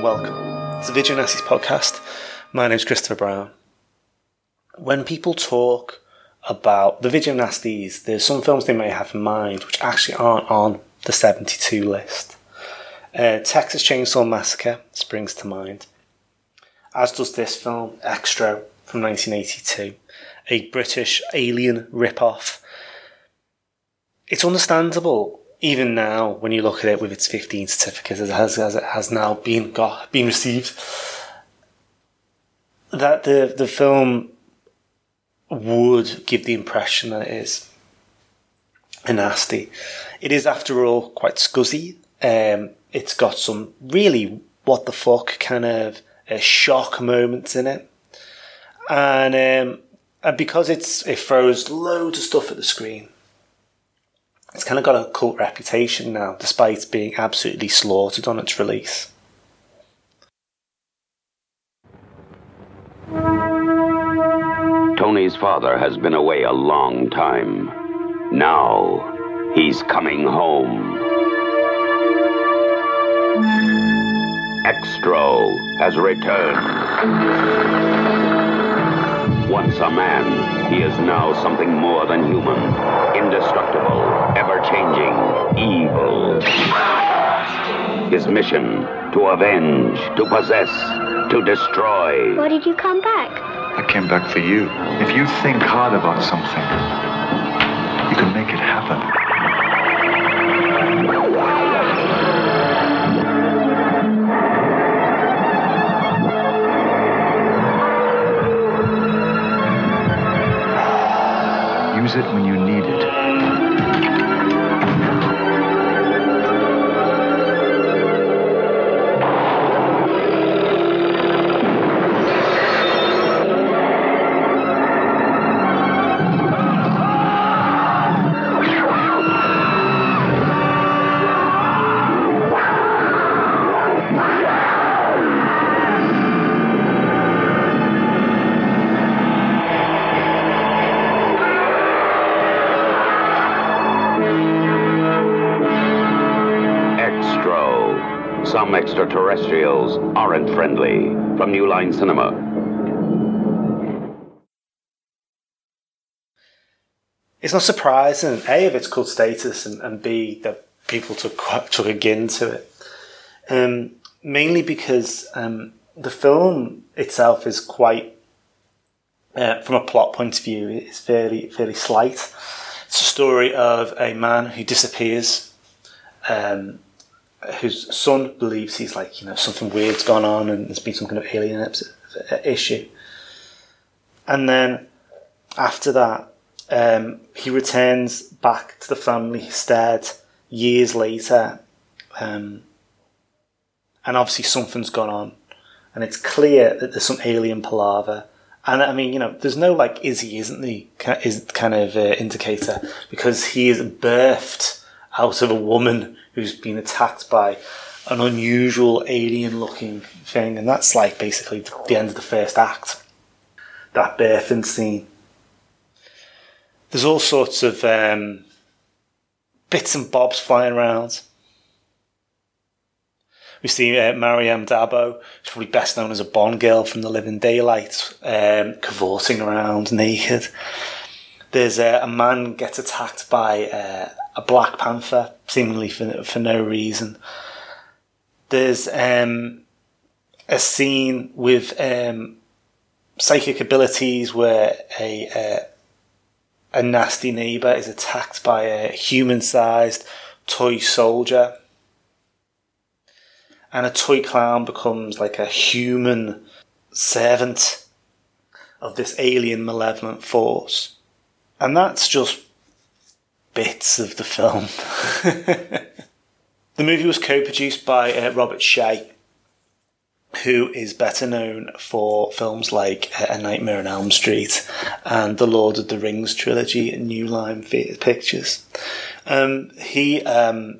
And welcome to the Video Nasties podcast. My name's Christopher Brown. When people talk about the Video Nasties, there's some films they may have in mind which actually aren't on the 72 list. Uh, Texas Chainsaw Massacre springs to mind, as does this film, Xtro, from 1982, a British alien rip-off. It's understandable even now when you look at it with its 15 certificates as it has, as it has now been got been received. That the the film would give the impression that it is a nasty. It is after all quite scuzzy. Um, it's got some really what the fuck kind of uh, shock moments in it. And um, and because it's it throws loads of stuff at the screen it's kind of got a cult reputation now, despite being absolutely slaughtered on its release. Tony's father has been away a long time. Now, he's coming home. Xtro has returned. Once a man, he is now something more than human. Indestructible, ever changing, evil. His mission to avenge, to possess, to destroy. Why did you come back? I came back for you. If you think hard about something, you can make it happen. Some extraterrestrials aren't friendly. From New Line Cinema. It's not surprising, A, of its cult status, and, and B, that people took, took a gin to it. Um, mainly because um, the film itself is quite, uh, from a plot point of view, it's fairly, fairly slight. It's a story of a man who disappears, um, whose son believes he's like, you know, something weird's gone on and there's been some kind of alien issue. And then after that, um, he returns back to the family instead years later. Um, and obviously something's gone on. And it's clear that there's some alien palaver. And I mean, you know, there's no like, is he, isn't he, is kind of uh, indicator because he is birthed out of a woman who's been attacked by an unusual alien looking thing. And that's like basically the end of the first act. That birthing scene. There's all sorts of um, bits and bobs flying around. We see uh, Maryam d'Abo, who's probably best known as a Bond girl from The Living Daylight, um, cavorting around naked. There's uh, a man gets attacked by uh, a Black Panther, seemingly for for no reason. There's um, a scene with um, psychic abilities where a uh, a nasty neighbor is attacked by a human-sized toy soldier and a toy clown becomes like a human servant of this alien malevolent force. And that's just bits of the film. The movie was co-produced by uh, Robert Shaye, who is better known for films like uh, A Nightmare on Elm Street and the Lord of the Rings trilogy at New Line Pictures. Um, he, um,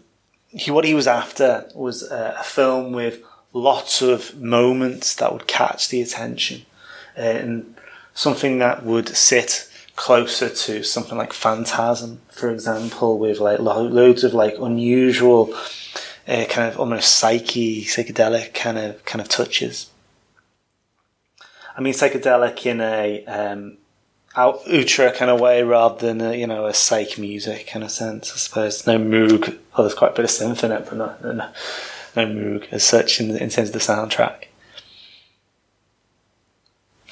he, what he was after was uh, a film with lots of moments that would catch the attention uh, and something that would sit closer to something like Phantasm, for example, with like lo- loads of like unusual uh, kind of almost psyche, psychedelic kind of kind of touches. I mean, psychedelic in a um, out ultra kind of way rather than a, you know a psych music kind of sense. I suppose no Moog. Oh, there's quite a bit of synth in it, but not no, no, Moog as such in, in terms of the soundtrack.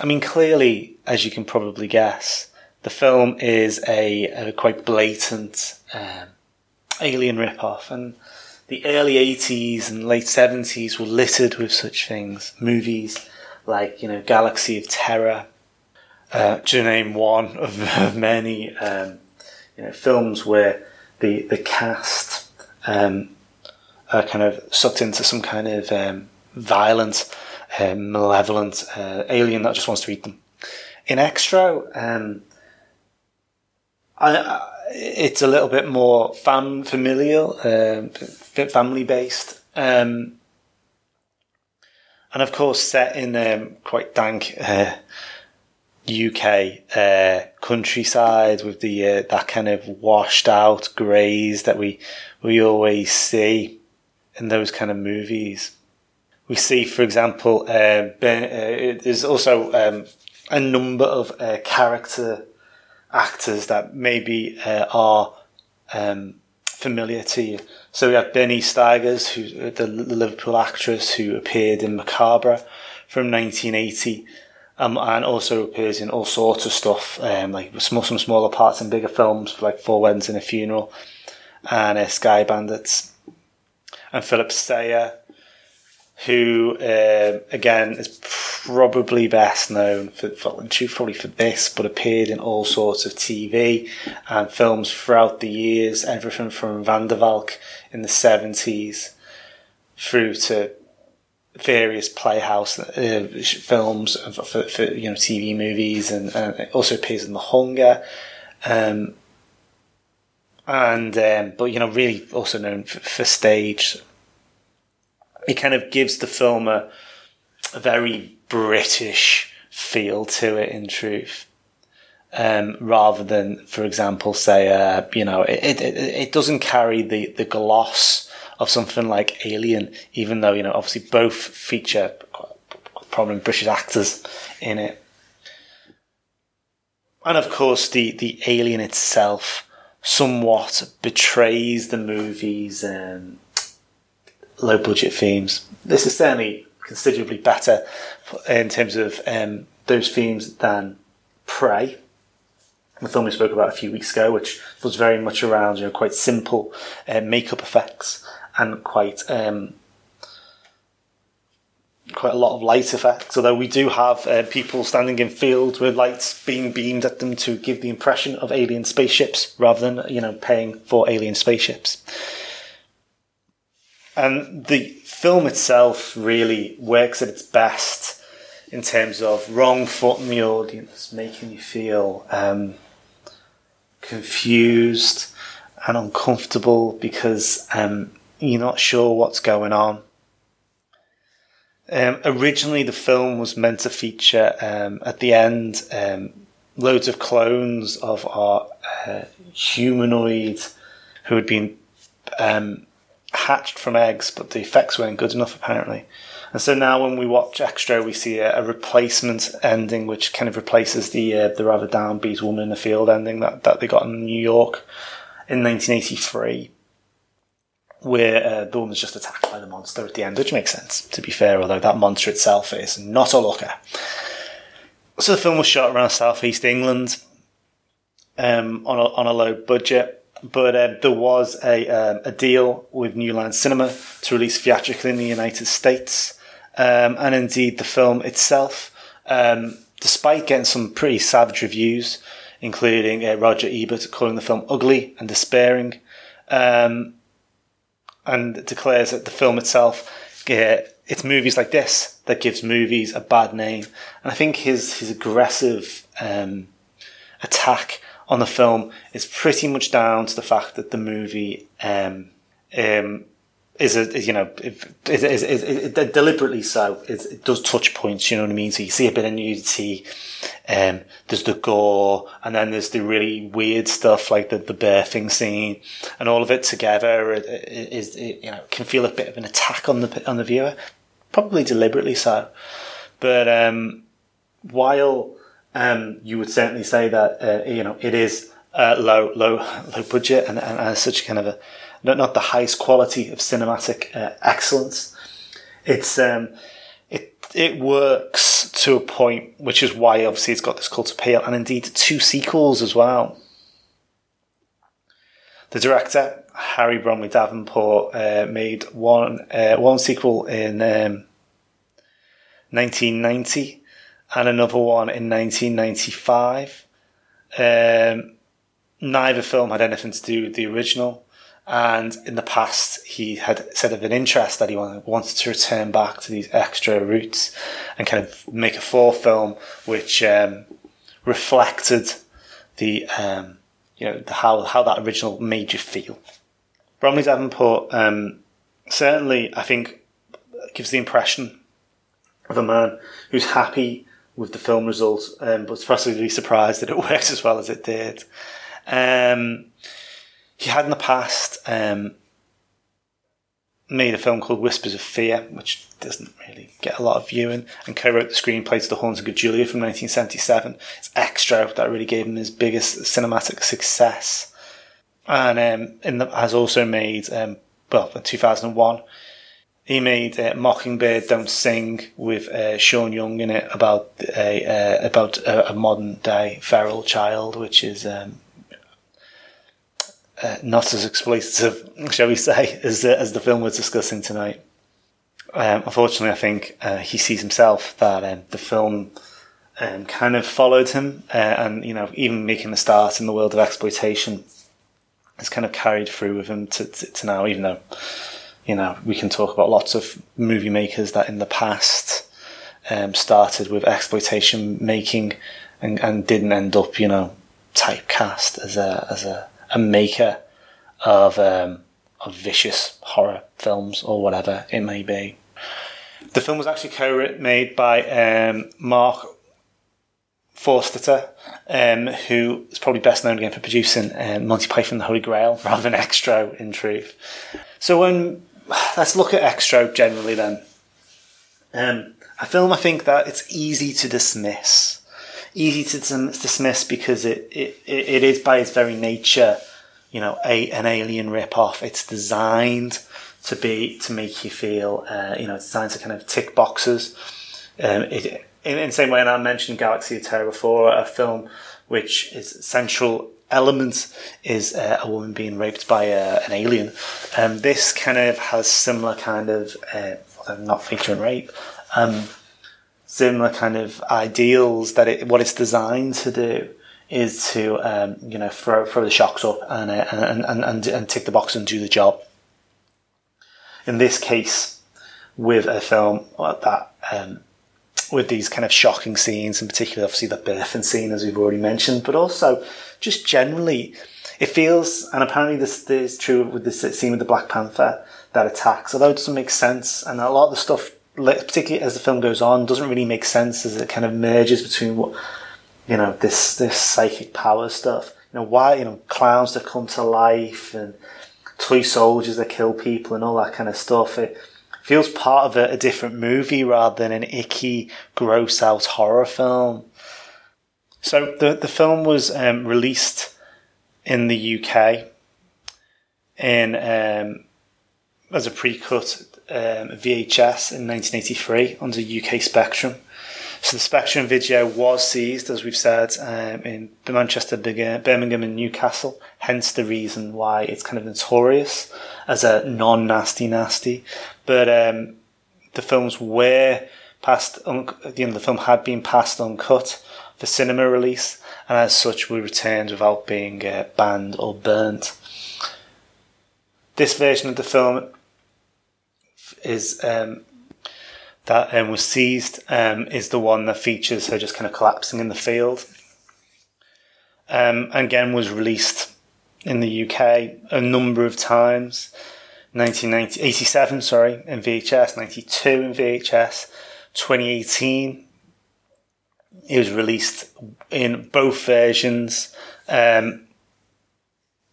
I mean, clearly, as you can probably guess, the film is a, a quite blatant um, alien ripoff, and the early 80s and late 70s were littered with such things. Movies like, you know, Galaxy of Terror, uh, to name one of, many, um, you know, films where the, the cast um, are kind of sucked into some kind of um, violent, um, malevolent uh, alien that just wants to eat them. In Xtro, um, I, it's a little bit more fam familial, um, family based, um, and of course set in um, quite dank uh, UK uh, countryside with the uh, that kind of washed out greys that we we always see in those kind of movies. We see, for example, uh, ben, uh, there's also um, a number of uh, character actors that maybe uh, are um, familiar to you. So we have Bernice Stegers, who the, the Liverpool actress who appeared in Macabre from 1980. Um, and also appears in all sorts of stuff, um, like some, some smaller parts in bigger films, like Four Weddings and a Funeral, and uh, Sky Bandits. And Philip Sayer, who uh, again is probably best known for, for probably for this, but appeared in all sorts of TV and films throughout the years, everything from Van der Valk in the seventies through to various playhouse uh, films for, for, you know TV movies, and, and also appears in The Hunger. Um, and um, but you know, really also known for, for stage it kind of gives the film a, a very British feel to it. In truth, um, rather than, for example, say, uh, you know, it, it it doesn't carry the the gloss of something like Alien, even though you know, obviously both feature prominent British actors in it. And of course, the, the alien itself somewhat betrays the movie's um, low budget themes. This is certainly considerably better in terms of um, those themes than Prey, the film we spoke about a few weeks ago, which was very much around you know quite simple uh, makeup effects and quite um, quite a lot of light effects. Although we do have uh, people standing in fields with lights being beamed at them to give the impression of alien spaceships, rather than you know paying for alien spaceships. And the film itself really works at its best in terms of wrong foot in the audience, making you feel um, confused and uncomfortable because um, you're not sure what's going on. Um, originally, the film was meant to feature um, at the end um, loads of clones of our uh, humanoid who had been um, hatched from eggs, but the effects weren't good enough apparently. And so now when we watch Xtro, we see a, a replacement ending, which kind of replaces the uh, the rather downbeat woman in the field ending that, that they got in New York in 1983, where uh, the woman's just attacked by the monster at the end, which makes sense, to be fair, although that monster itself is not a looker. So the film was shot around southeast England um, on, a, on a low budget but uh, there was a, um, a deal with New Line Cinema to release theatrically in the United States. Um, and indeed, the film itself, um, despite getting some pretty savage reviews, including uh, Roger Ebert calling the film ugly and despairing, um, and declares that the film itself, uh, it's movies like this that gives movies a bad name. And I think his his aggressive um, attack on the film is pretty much down to the fact that the movie um, um, is a you know is, is, is, is, deliberately so. it does touch points. You know what I mean. So you see a bit of nudity. Um, there's the gore, and then there's the really weird stuff like the the birthing scene, and all of it together is, is you know can feel a bit of an attack on the on the viewer, probably deliberately so. But um, while um, you would certainly say that uh, you know it is uh, low low low budget and, and, and such kind of a not, not the highest quality of cinematic uh, excellence. It's um, it it works to a point, which is why obviously it's got this cult appeal, and indeed two sequels as well. The director Harry Bromley Davenport uh, made one uh, one sequel in um, 1990 and another one in 1995. Um, neither film had anything to do with the original. And in the past, he had said of an interest that he wanted to return back to these Xtro roots and kind of make a fourth film which um, reflected the um, you know the, how how that original made you feel. Bromley Davenport um, certainly, I think, gives the impression of a man who's happy with the film result, um, but possibly surprised that it works as well as it did. Um, he had in the past um, made a film called Whispers of Fear, which doesn't really get a lot of viewing, and co-wrote the screenplay to The Haunting of Julia from 1977. It's Xtro that really gave him his biggest cinematic success, and um, the, has also made um, well in 2001. He made uh, Mockingbird Don't Sing with uh, Sean Young in it about a uh, about a, a, modern day feral child, which is um, uh, not as exploitative, shall we say, as the, as the film we're discussing tonight. Um, unfortunately, I think uh, he sees himself that um, the film um, kind of followed him, uh, and you know, even making the start in the world of exploitation has kind of carried through with him to, to, to now. Even though you know we can talk about lots of movie makers that in the past um, started with exploitation making and, and didn't end up, you know, typecast as a as a a maker of um, of vicious horror films or whatever it may be. The film was actually co-made by um, Mark Forster, um, who is probably best known again for producing um, Monty Python and the Holy Grail rather than Xtro, in truth. So when let's look at Xtro generally then. Um, a film I think that it's easy to dismiss easy to dismiss because it, it, it is by its very nature, you know, a, an alien rip-off. It's designed to be, to make you feel, uh, you know, it's designed to kind of tick boxes. Um, it, in, in the same way, and I mentioned Galaxy of Terror before, a film which is central element is uh, a woman being raped by uh, an alien. Um, this kind of has similar kind of, uh, not featuring rape, um, similar kind of ideals that it, what it's designed to do is to um, you know throw throw the shocks up and, uh, and, and and and tick the box and do the job. In this case, with a film like that, um, with these kind of shocking scenes, in particular, obviously the birthing scene, as we've already mentioned, but also just generally, it feels, and apparently this, this is true with the scene with the Black Panther that attacks, although it doesn't make sense, and a lot of the stuff particularly as the film goes on, doesn't really make sense as it kind of merges between what you know this this psychic power stuff. You know why you know clowns that come to life and toy soldiers that kill people and all that kind of stuff. It feels part of a, a different movie rather than an icky, gross out horror film. So the the film was um, released in the UK in um, as a pre-cut um, VHS in 1983 under UK Spectrum. So the Spectrum video was seized, as we've said, um, in Manchester, Birmingham, and Newcastle. Hence the reason why it's kind of notorious as a non-nasty nasty. But um, the films were passed, un- you know, the film had been passed uncut for cinema release, and as such, were returned without being uh, banned or burnt. This version of the film is um, that um, was seized um, is the one that features her just kind of collapsing in the field. Um, and again, was released in the UK a number of times. 1987, sorry, in VHS, 92 in VHS, 2018. It was released in both versions, um,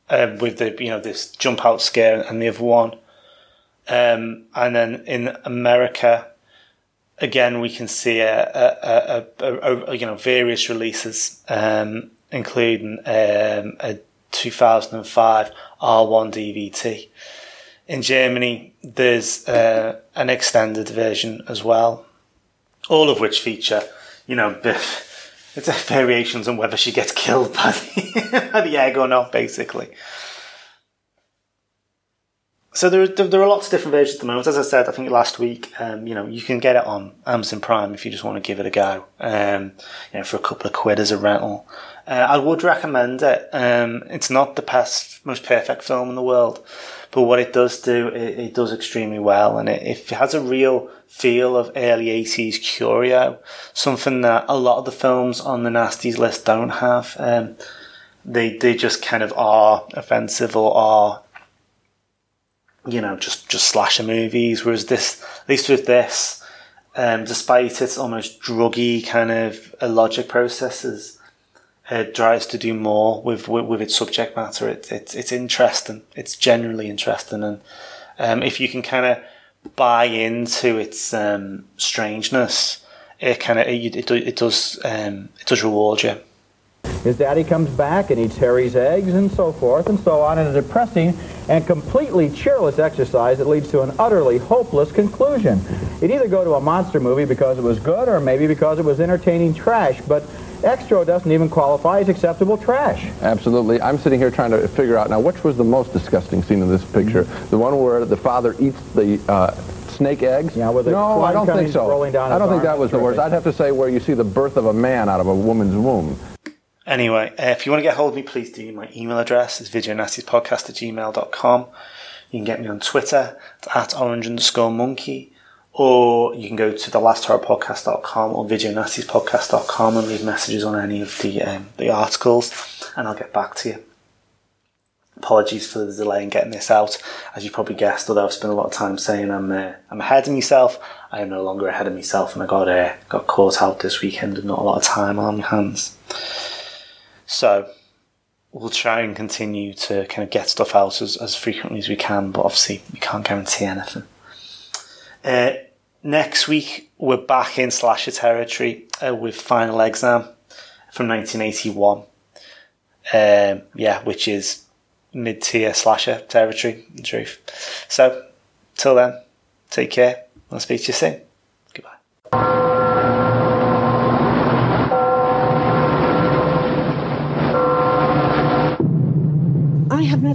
uh, with the you know this jump out scare and the other one, um, and then in America, again we can see a, a, a, you know various releases, um, including um, a 2005 R1 DVD. In Germany, there's uh, an extended version as well, all of which feature, you know, it's variations on whether she gets killed by the, by the egg or not, basically. So there, there, there are lots of different versions at the moment. As I said, I think last week, um, you know, you can get it on Amazon Prime if you just want to give it a go. Um, you know, for a couple of quid as a rental. Uh, I would recommend it. Um, it's not the best, most perfect film in the world, but what it does do, it, it does extremely well, and it, it, has a real feel of early '80s curio, something that a lot of the films on the nasties list don't have. Um, they they just kind of are offensive or are you know, just just slasher movies. Whereas this, at least with this, um, despite its almost druggy kind of logic processes, it tries to do more with, with, with its subject matter. It, it, it's interesting. It's generally interesting, and um, if you can kind of buy into its um, strangeness, it kind of it, it, it does um, it does reward you. His daddy comes back and eats Harry's eggs and so forth and so on in a depressing and completely cheerless exercise that leads to an utterly hopeless conclusion. You'd either go to a monster movie because it was good or maybe because it was entertaining trash, but Xtro doesn't even qualify as acceptable trash. Absolutely. I'm sitting here trying to figure out now which was the most disgusting scene in this picture. The one where the father eats the uh, snake eggs? Yeah, with no, I don't think so. I don't think that was the worst. I'd have to say where you see the birth of a man out of a woman's womb. Anyway, uh, if you want to get hold of me, please do. My email address is videonastispodcast at gmail.com. You can get me on Twitter at orange underscore monkey, or you can go to thelasthorrorpodcast.com or videonastispodcast.com and leave messages on any of the um, the articles, and I'll get back to you. Apologies for the delay in getting this out. As you probably guessed, although I've spent a lot of time saying I'm uh, I'm ahead of myself, I am no longer ahead of myself, and I got uh, got caught out this weekend with not a lot of time on my hands. So we'll try and continue to kind of get stuff out as, as frequently as we can, but obviously we can't guarantee anything. Uh, next week we're back in slasher territory uh, with Final Exam from 1981. Um, yeah, which is mid-tier slasher territory, in truth. So, till then, take care. I'll speak to you soon. Goodbye. I have never